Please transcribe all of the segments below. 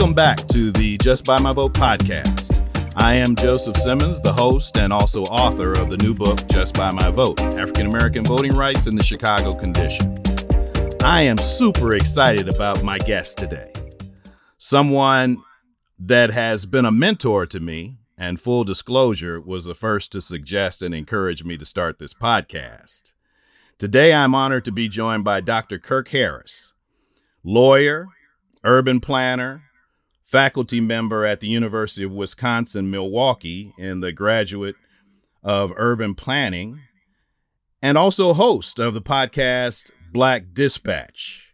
Welcome back to the Just By My Vote podcast. I am Joseph Simmons, the host and also author of the new book, Just By My Vote African American Voting Rights in the Chicago Condition. I am super excited about my guest today. Someone that has been a mentor to me, and full disclosure, was the first to suggest and encourage me to start this podcast. Today, I'm honored to be joined by Dr. Kirk Harris, lawyer, urban planner, faculty member at the University of Wisconsin Milwaukee and the graduate of urban planning, and also host of the podcast Black Dispatch.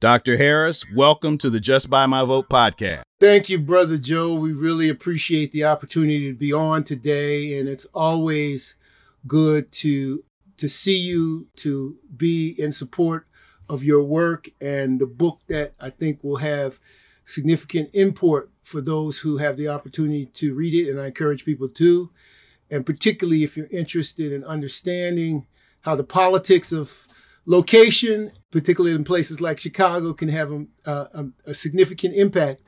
Dr. Harris, welcome to the Just By My Vote podcast. Thank you, Brother Joe. We really appreciate the opportunity to be on today, and it's always good to to see you, to be in support of your work and the book that I think will have significant import for those who have the opportunity to read it, and I encourage people to. And particularly if you're interested in understanding how the politics of location, particularly in places like Chicago, can have a, a, a significant impact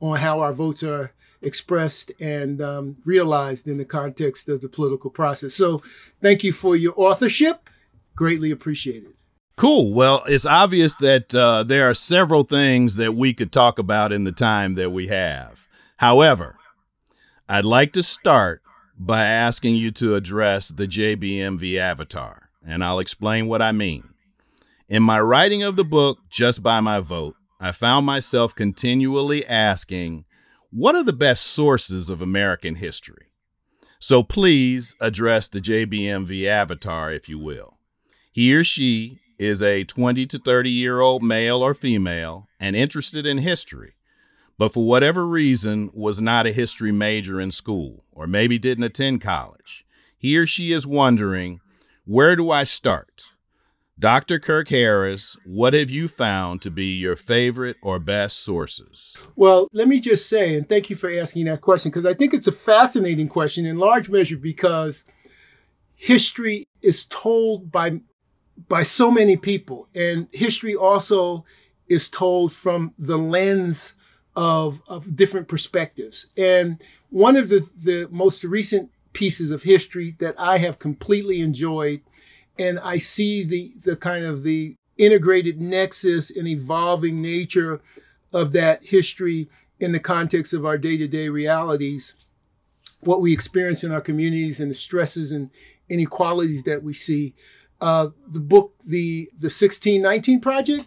on how our votes are expressed and um, realized in the context of the political process. So, thank you for your authorship. Greatly appreciated. Cool. Well, it's obvious that uh, there are several things that we could talk about in the time that we have. However, I'd like to start by asking you to address the JBMV avatar, and I'll explain what I mean. In my writing of the book, Just by My Vote, I found myself continually asking, what are the best sources of American history? So please address the JBMV avatar, if you will. He or she is a 20 to 30 year old male or female and interested in history, but for whatever reason was not a history major in school or maybe didn't attend college. He or she is wondering, where do I start? Dr. Kirk Harris, what have you found to be your favorite or best sources? Well, let me just say, and thank you for asking that question, because I think it's a fascinating question in large measure because history is told by by so many people. And history also is told from the lens of, of different perspectives. And one of the, the most recent pieces of history that I have completely enjoyed, and I see the, the kind of the integrated nexus and evolving nature of that history in the context of our day-to-day realities, what we experience in our communities and the stresses and inequalities that we see uh, the book, the the 1619 Project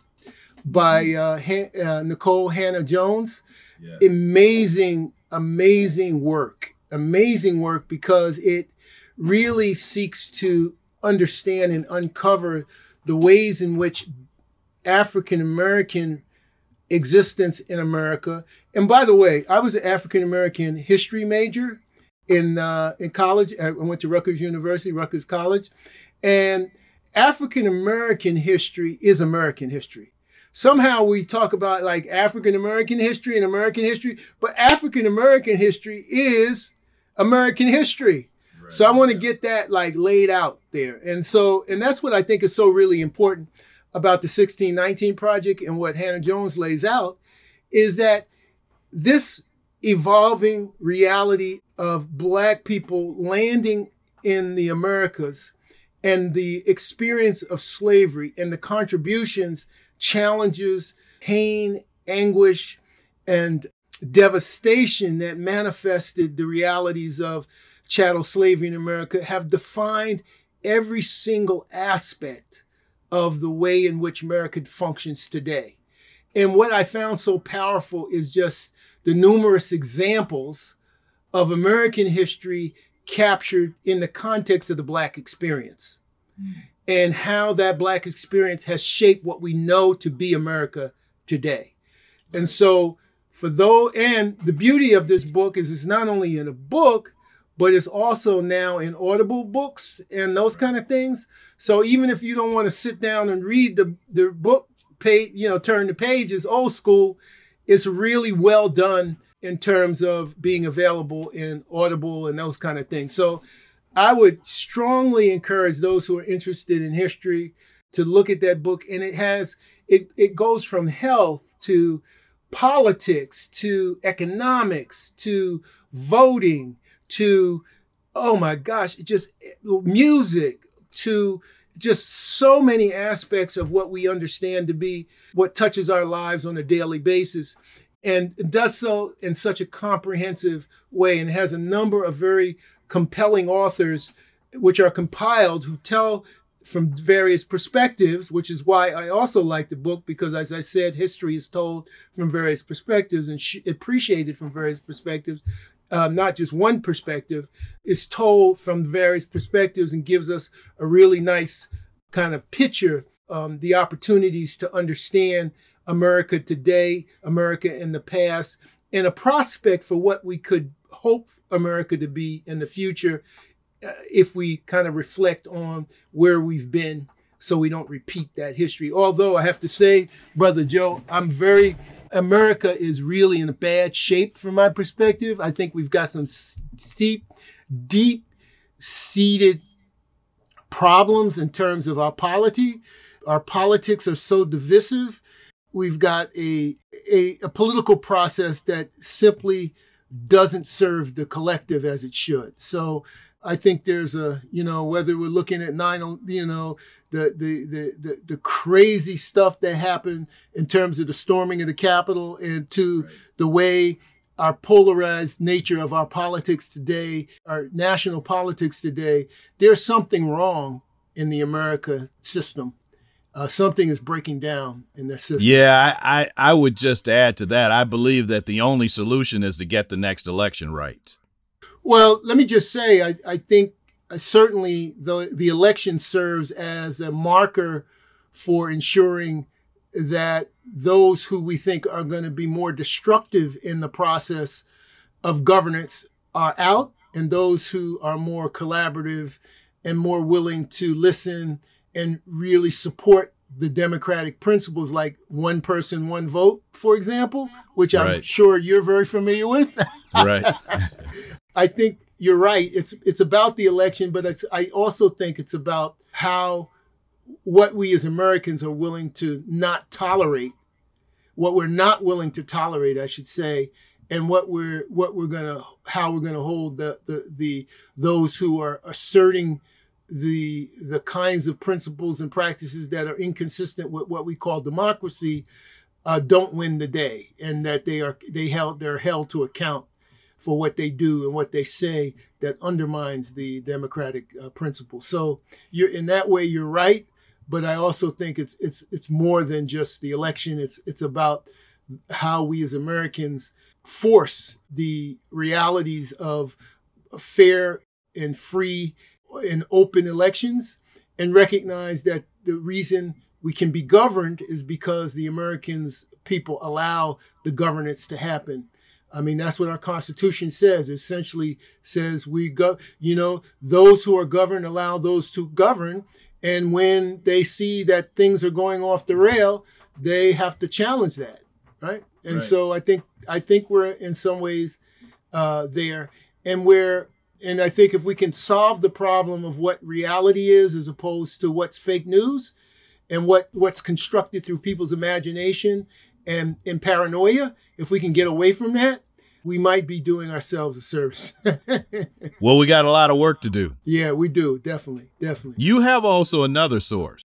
by mm-hmm. uh, uh, Nikole Hannah-Jones. Yeah. Amazing, amazing work. Amazing work because it really seeks to understand and uncover the ways in which African American existence in America. And by the way, I was an African American history major in uh, in college. I went to Rutgers University, Rutgers College, and African American history is American history. Somehow we talk about like African American history and American history, but African American history is American history. Right. So I want to get that like laid out there. And so, and that's what I think is so really important about the 1619 project and what Hannah-Jones lays out is that this evolving reality of black people landing in the Americas and the experience of slavery and the contributions, challenges, pain, anguish, and devastation that manifested the realities of chattel slavery in America have defined every single aspect of the way in which America functions today. And what I found so powerful is just the numerous examples of American history captured in the context of the Black experience mm. and how that Black experience has shaped what we know to be America today. And so, for though, and the beauty of this book is it's not only in a book, but it's also now in audible books and those kind of things. So even if you don't want to sit down and read the, the book page, you know, turn the pages old school, it's really well done in terms of being available in Audible and those kind of things. So I would strongly encourage those who are interested in history to look at that book. And it has, it, it goes from health to politics to economics to voting to oh my gosh, just music to just so many aspects of what we understand to be what touches our lives on a daily basis and does so in such a comprehensive way and has a number of very compelling authors which are compiled who tell from various perspectives, which is why I also like the book because, as I said, history is told from various perspectives and appreciated from various perspectives, uh, not just one perspective. Is told from various perspectives and gives us a really nice kind of picture, um, the opportunities to understand America today, America in the past, and a prospect for what we could hope America to be in the future uh, if we kind of reflect on where we've been so we don't repeat that history. Although I have to say, Brother Joe, I'm very, America is really in a bad shape from my perspective. I think we've got some steep, deep seated problems in terms of our polity. Our politics are so divisive. We've got a, a, a political process that simply doesn't serve the collective as it should. So I think there's a, you know, whether we're looking at nine, you know, the, the, the, the, the crazy stuff that happened in terms of the storming of the Capitol and to right. the way our polarized nature of our politics today, our national politics today, there's something wrong in the America system. Uh, something is breaking down in the system. Yeah, I, I, I would just add to that. I believe that the only solution is to get the next election right. Well, let me just say, I, I think uh, certainly the, the election serves as a marker for ensuring that those who we think are going to be more destructive in the process of governance are out, and those who are more collaborative and more willing to listen and really support the democratic principles like one person, one vote, for example, which I'm right. sure you're very familiar with. right. I think you're right. It's it's about the election, but I also think it's about how what we as Americans are willing to not tolerate, what we're not willing to tolerate, I should say, and what we're what we're gonna how we're gonna hold the the, the those who are asserting the the kinds of principles and practices that are inconsistent with what we call democracy uh, don't win the day, and that they are they held they're held to account for what they do and what they say that undermines the democratic uh, principle. So you're in that way you're right, but I also think it's it's it's more than just the election. It's it's about how we as Americans force the realities of fair and free and open elections and recognize that the reason we can be governed is because the Americans people allow the governance to happen I mean, that's what our Constitution says. It essentially says we go, you know, those who are governed allow those to govern. And when they see that things are going off the rail, they have to challenge that, right? And right. so I think I think we're in some ways uh, there, and we're and I think if we can solve the problem of what reality is as opposed to what's fake news, and what what's constructed through people's imagination and in paranoia, if we can get away from that, we might be doing ourselves a service. well, we got a lot of work to do. Yeah, we do. Definitely. Definitely. You have also another source.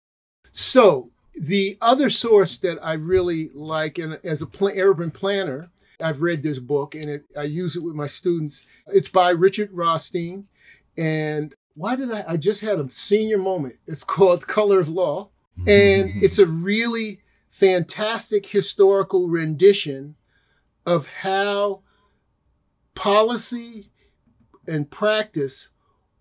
So, the other source that I really like, and as a pl- urban planner, I've read this book and it, I use it with my students. It's by Richard Rothstein. And why did I? I just had a senior moment. It's called Color of Law. And it's a really fantastic historical rendition of how policy and practice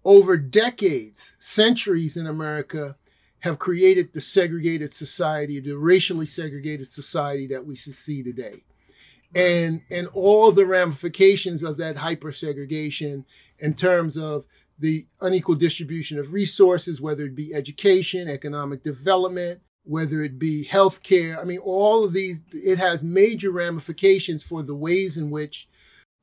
over decades, centuries in America have created the segregated society, the racially segregated society that we see today. And, and all the ramifications of that hyper segregation in terms of the unequal distribution of resources, whether it be education, economic development, whether it be healthcare. I mean, all of these, it has major ramifications for the ways in which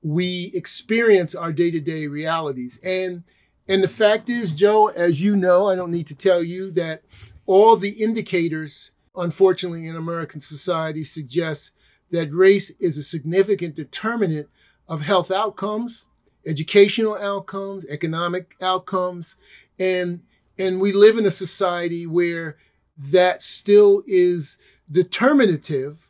we experience our day-to-day realities. And and the fact is, Joe, as you know, I don't need to tell you that all the indicators, unfortunately, in American society suggest that race is a significant determinant of health outcomes, educational outcomes, economic outcomes, and and we live in a society where that still is determinative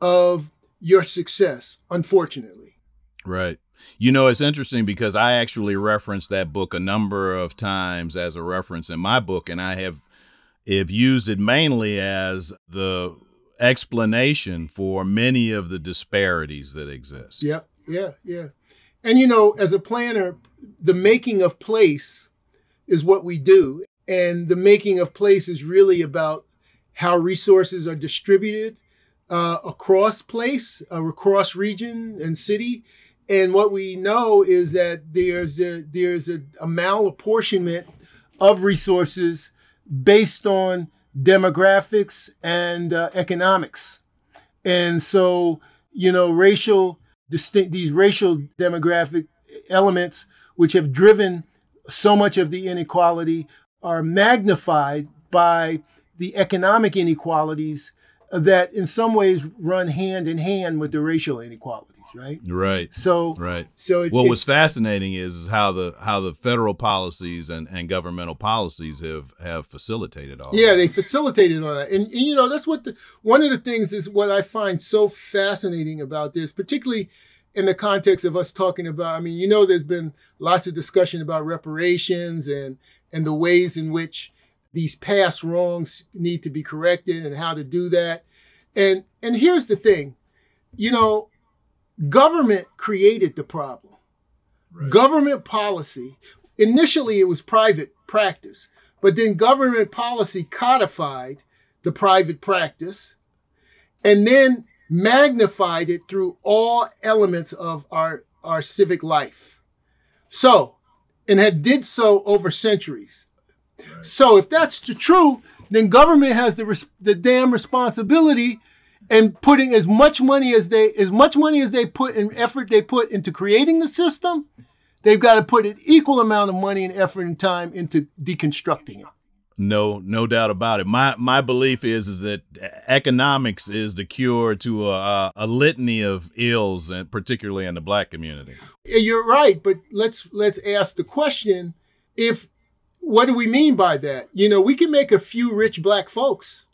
of your success, unfortunately. Right. You know, it's interesting because I actually referenced that book a number of times as a reference in my book, and I have have used it mainly as the explanation for many of the disparities that exist. Yep. Yeah. Yeah. And you know, as a planner, the making of place is what we do. And the making of place is really about how resources are distributed uh, across place, uh, across region and city. And what we know is that there's a, there's a, a malapportionment of resources based on demographics and uh, economics. And so, you know, racial distinct these racial demographic elements which have driven so much of the inequality are magnified by the economic inequalities that in some ways run hand in hand with the racial right right so right so it, what it, was fascinating is, is how the how the federal policies and, and governmental policies have have facilitated all yeah that. they facilitated all that and, and you know that's what the one of the things is what i find so fascinating about this particularly in the context of us talking about i mean you know there's been lots of discussion about reparations and and the ways in which these past wrongs need to be corrected and how to do that. And and here's the thing, you know, government created the problem. Right. Government policy, initially it was private practice, but then government policy codified the private practice and then magnified it through all elements of our, our civic life. So, and had did so over centuries. So if that's the true, then government has the res- the damn responsibility and putting as much money as they as much money as they put and effort they put into creating the system, they've got to put an equal amount of money and effort and time into deconstructing it. No, no doubt about it. My my belief is is that economics is the cure to a, a litany of ills, and particularly in the black community. You're right, but let's let's ask the question: If what do we mean by that? You know, we can make a few rich black folks.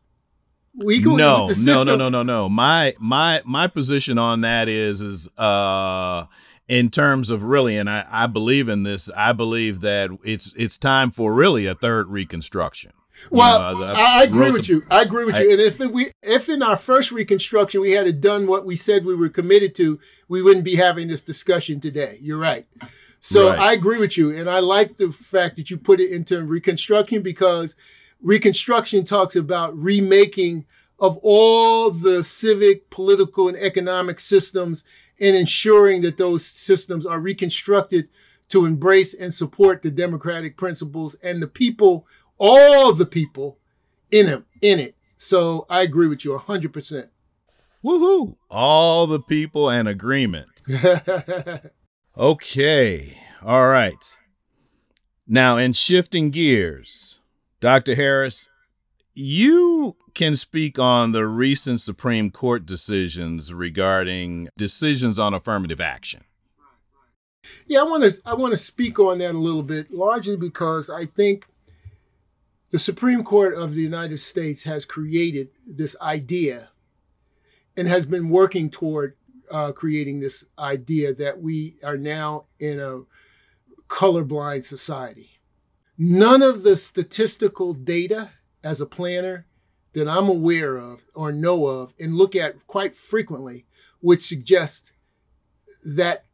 We can no, no, no, no, no, no. My my my position on that is is uh in terms of really, and I, I believe in this. I believe that it's it's time for really a third reconstruction. Well, you know, I, I, agree with the, you. I agree with I, you. And if we, if in our first reconstruction we had done what we said we were committed to, we wouldn't be having this discussion today. You're right. So right. I agree with you. And I like the fact that you put it into reconstruction because reconstruction talks about remaking of all the civic, political, and economic systems and ensuring that those systems are reconstructed to embrace and support the democratic principles and the people, all the people in them, in it. So I agree with you 100%. Woohoo! All the people and agreement. Okay. All right. Now, in shifting gears, Dr. Harris, you can speak on the recent Supreme Court decisions regarding decisions on affirmative action. Yeah, I want to I want to speak on that a little bit, largely because I think the Supreme Court of the United States has created this idea and has been working toward uh, creating this idea that we are now in a colorblind society. None of the statistical data as a planner that I'm aware of or know of and look at quite frequently would suggest that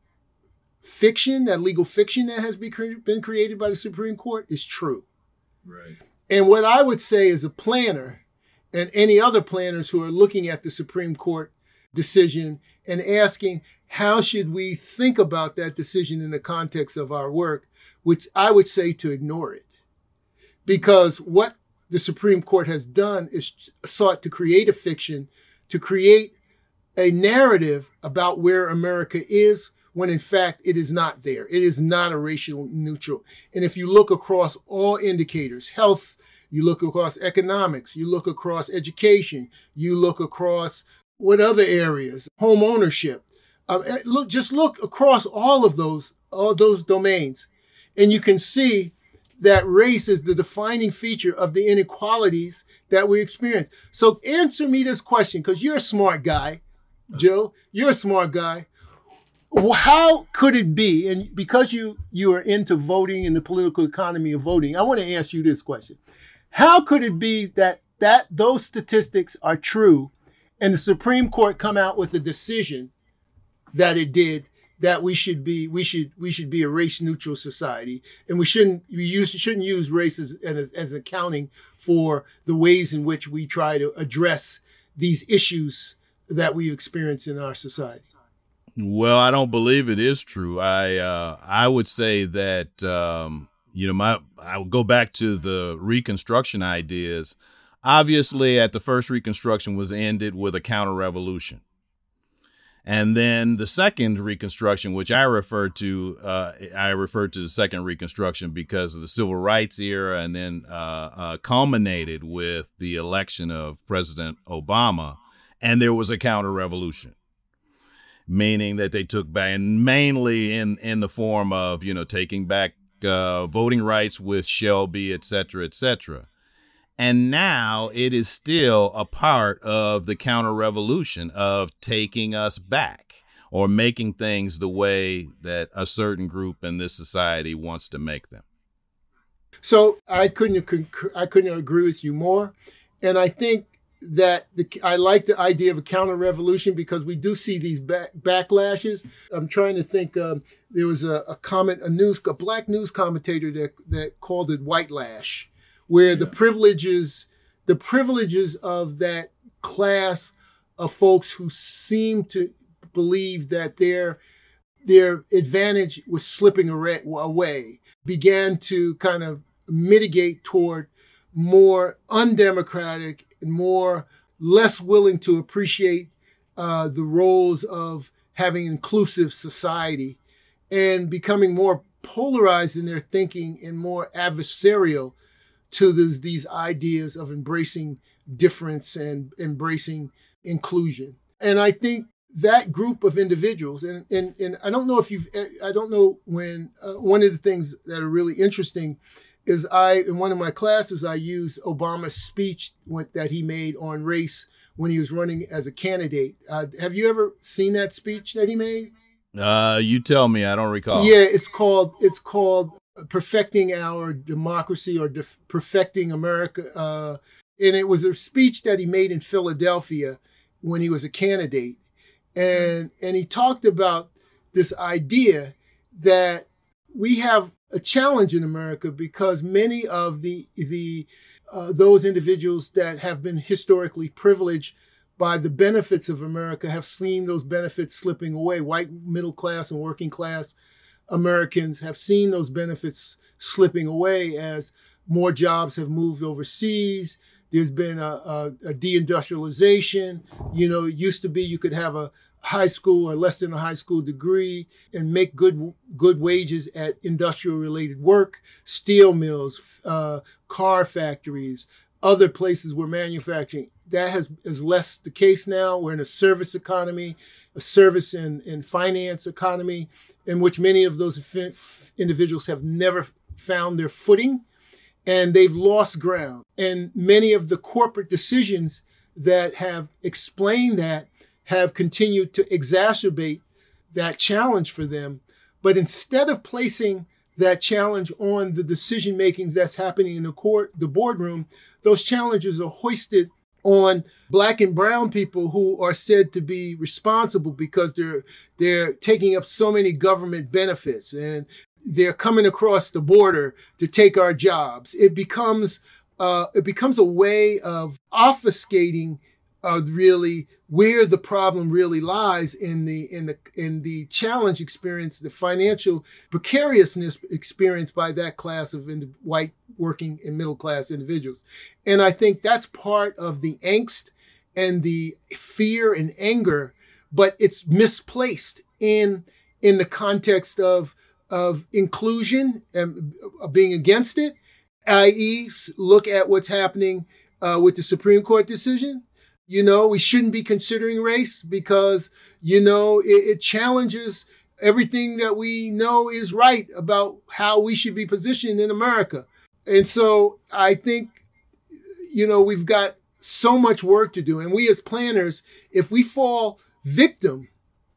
fiction, that legal fiction that has been created by the Supreme Court is true. Right. And what I would say as a planner and any other planners who are looking at the Supreme Court decision and asking how should we think about that decision in the context of our work, which I would say to ignore it. Because what the Supreme Court has done is sought to create a fiction, to create a narrative about where America is when in fact it is not there. It is not a racial neutral. And if you look across all indicators, health, you look across economics, you look across education, you look across What other areas? Home ownership. Um, look, just look across all of those, all those domains, and you can see that race is the defining feature of the inequalities that we experience. So answer me this question, because you're a smart guy, Joe. You're a smart guy. How could it be? And because you you are into voting and the political economy of voting, I want to ask you this question: How could it be that that those statistics are true, and the Supreme Court come out with a decision that it did that we should be we should we should be a race neutral society. And we shouldn't we use shouldn't use race as, as, as accounting for the ways in which we try to address these issues that we experience in our society. Well i don't believe it is true. I uh, i would say that um, you know my i would go back to the reconstruction ideas. Obviously at the first reconstruction was ended with a counter revolution and then the second reconstruction, which I refer to, uh, I refer to the second reconstruction because of the civil rights era, and then uh, uh, culminated with the election of President Obama, and there was a counter revolution, meaning that they took back, and mainly in in the form of you know taking back uh, voting rights with Shelby, et cetera, et cetera. And now it is still a part of the counter revolution of taking us back or making things the way that a certain group in this society wants to make them. So I couldn't I couldn't agree with you more, and I think that the, I like the idea of a counter revolution because we do see these back, backlashes. I'm trying to think. Um, there was a, a comment, a news, a black news commentator that that called it white lash, where the privileges the privileges of that class of folks who seem to believe that their their advantage was slipping away began to kind of mitigate toward more undemocratic and more less willing to appreciate uh, the roles of having inclusive society and becoming more polarized in their thinking and more adversarial to this, these ideas of embracing difference and embracing inclusion. And I think that group of individuals, and, and, and I don't know if you've, I don't know when, uh, one of the things that are really interesting is I, in one of my classes, I use Obama's speech that he made on race when he was running as a candidate. Uh, have you ever seen that speech that he made? Uh, you tell me. I don't recall. Yeah, it's called it's called perfecting our democracy or def- perfecting America. Uh, and it was a speech that he made in Philadelphia when he was a candidate. And, and he talked about this idea that we have a challenge in America because many of the, the, uh, those individuals that have been historically privileged by the benefits of America have seen those benefits slipping away. White middle class and working class Americans have seen those benefits slipping away as more jobs have moved overseas. There's been a, a, a deindustrialization. You know, it used to be you could have a high school or less than a high school degree and make good good wages at industrial related work, steel mills, uh, car factories, other places where manufacturing. That has is less the case now. We're in a service economy, a service and, and finance economy, in which many of those individuals have never found their footing and they've lost ground. And many of the corporate decisions that have explained that have continued to exacerbate that challenge for them. But instead of placing that challenge on the decision makings that's happening in the court, the boardroom, those challenges are hoisted on black and brown people who are said to be responsible because they're they're taking up so many government benefits and they're coming across the border to take our jobs. It becomes uh, it becomes a way of obfuscating uh, really where the problem really lies in the in the in the challenge experience, the financial precariousness experienced by that class of white working and middle class individuals, and I think that's part of the angst and the fear and anger, but it's misplaced in in the context of of inclusion and being against it, i.e., look at what's happening uh, with the Supreme Court decision you know, we shouldn't be considering race because, you know, it, it challenges everything that we know is right about how we should be positioned in America. And so I think, you know, we've got so much work to do. And we as planners, if we fall victim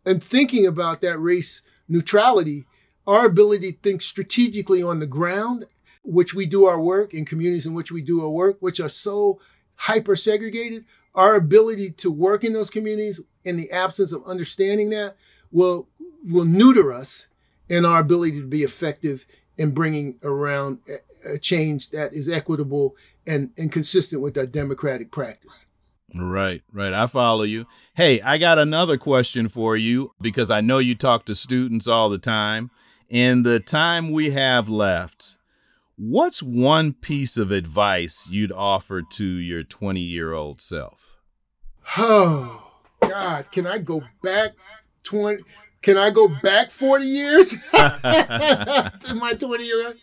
and thinking about that race neutrality, our ability to think strategically on the ground, which we do our work in communities in which we do our work, which are so hyper segregated, our ability to work in those communities in the absence of understanding that will will neuter us in our ability to be effective in bringing around a change that is equitable and, and consistent with our democratic practice. Right, right. I follow you. Hey, I got another question for you because I know you talk to students all the time. In the time we have left, what's one piece of advice you'd offer to your 20 year old self? Oh, God. Can I go back 20? Can I go back 40 years to my 20 year?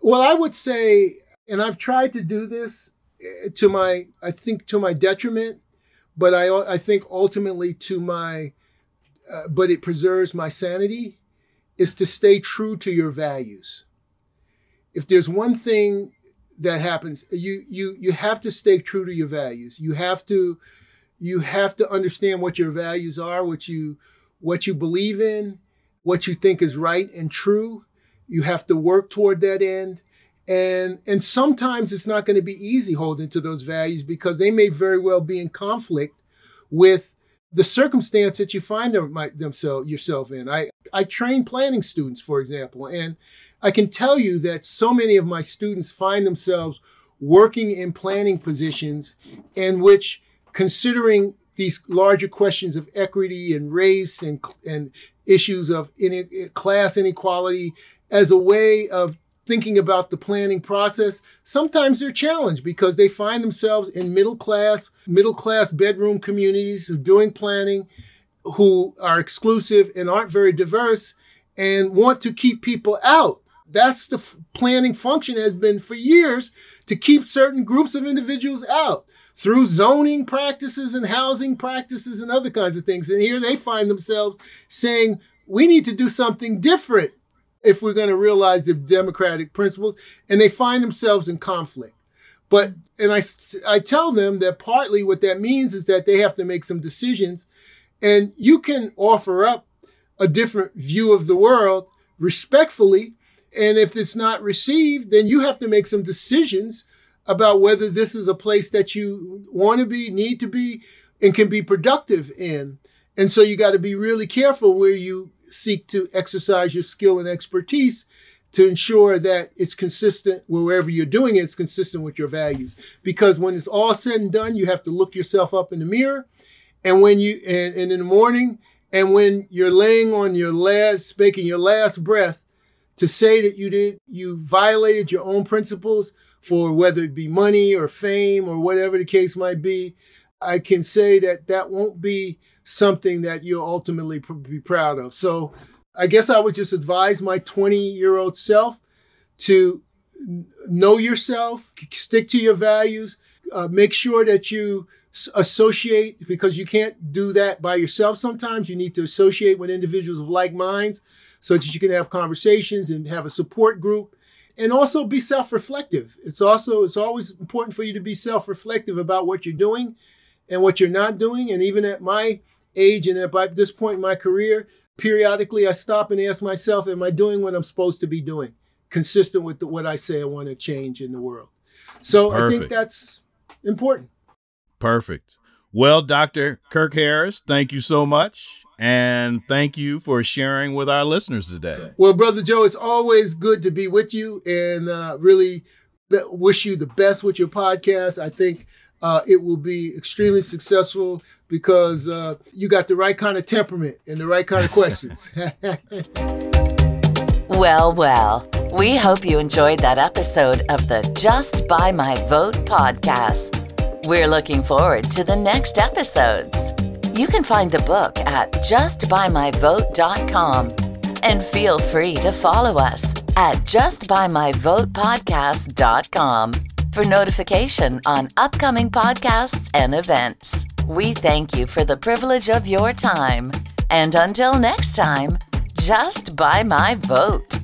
Well, I would say, and I've tried to do this eh, to my, I think to my detriment, but I, I think ultimately to my, uh, but it preserves my sanity, is to stay true to your values. If there's one thing that happens, you you you have to stay true to your values. You have to you have to understand what your values are, what you what you believe in, what you think is right and true. You have to work toward that end. And, and sometimes it's not going to be easy holding to those values because they may very well be in conflict with the circumstance that you find them, themselves yourself in. I, I train planning students, for example, and I can tell you that so many of my students find themselves working in planning positions in which considering these larger questions of equity and race and, and issues of class inequality as a way of thinking about the planning process, sometimes they're challenged because they find themselves in middle class, middle class bedroom communities who doing planning, who are exclusive and aren't very diverse and want to keep people out. That's the f- planning function has been for years to keep certain groups of individuals out through zoning practices and housing practices and other kinds of things. And here they find themselves saying, we need to do something different if we're going to realize the democratic principles. And they find themselves in conflict. But, and I, I tell them that partly what that means is that they have to make some decisions. And you can offer up a different view of the world respectfully. And if it's not received, then you have to make some decisions about whether this is a place that you want to be, need to be, and can be productive in. And so you got to be really careful where you seek to exercise your skill and expertise to ensure that it's consistent wherever you're doing it, it's consistent with your values. Because when it's all said and done, you have to look yourself up in the mirror. And when you, and, and in the morning, and when you're laying on your last, making your last breath to say that you did, you violated your own principles, for whether it be money or fame or whatever the case might be, I can say that that won't be something that you'll ultimately be proud of. So I guess I would just advise my 20 year old self to know yourself, stick to your values, uh, make sure that you associate because you can't do that by yourself sometimes. You need to associate with individuals of like minds so that you can have conversations and have a support group and also be self-reflective. It's also it's always important for you to be self-reflective about what you're doing and what you're not doing. And even at my age and at this point in my career, periodically I stop and ask myself, am I doing what I'm supposed to be doing? Consistent with the, what I say I want to change in the world. So Perfect. I think that's important. Perfect. Well, Dr. Kirk Harris, thank you so much. And thank you for sharing with our listeners today. Well, Brother Joe, it's always good to be with you and uh, really wish you the best with your podcast. I think uh, it will be extremely successful because uh, you got the right kind of temperament and the right kind of questions. well, well, we hope you enjoyed that episode of the Just By My Vote podcast. We're looking forward to the next episodes. You can find the book at justbymyvote.com. And feel free to follow us at justbymyvotepodcast.com for notification on upcoming podcasts and events. We thank you for the privilege of your time. And until next time, just by my vote.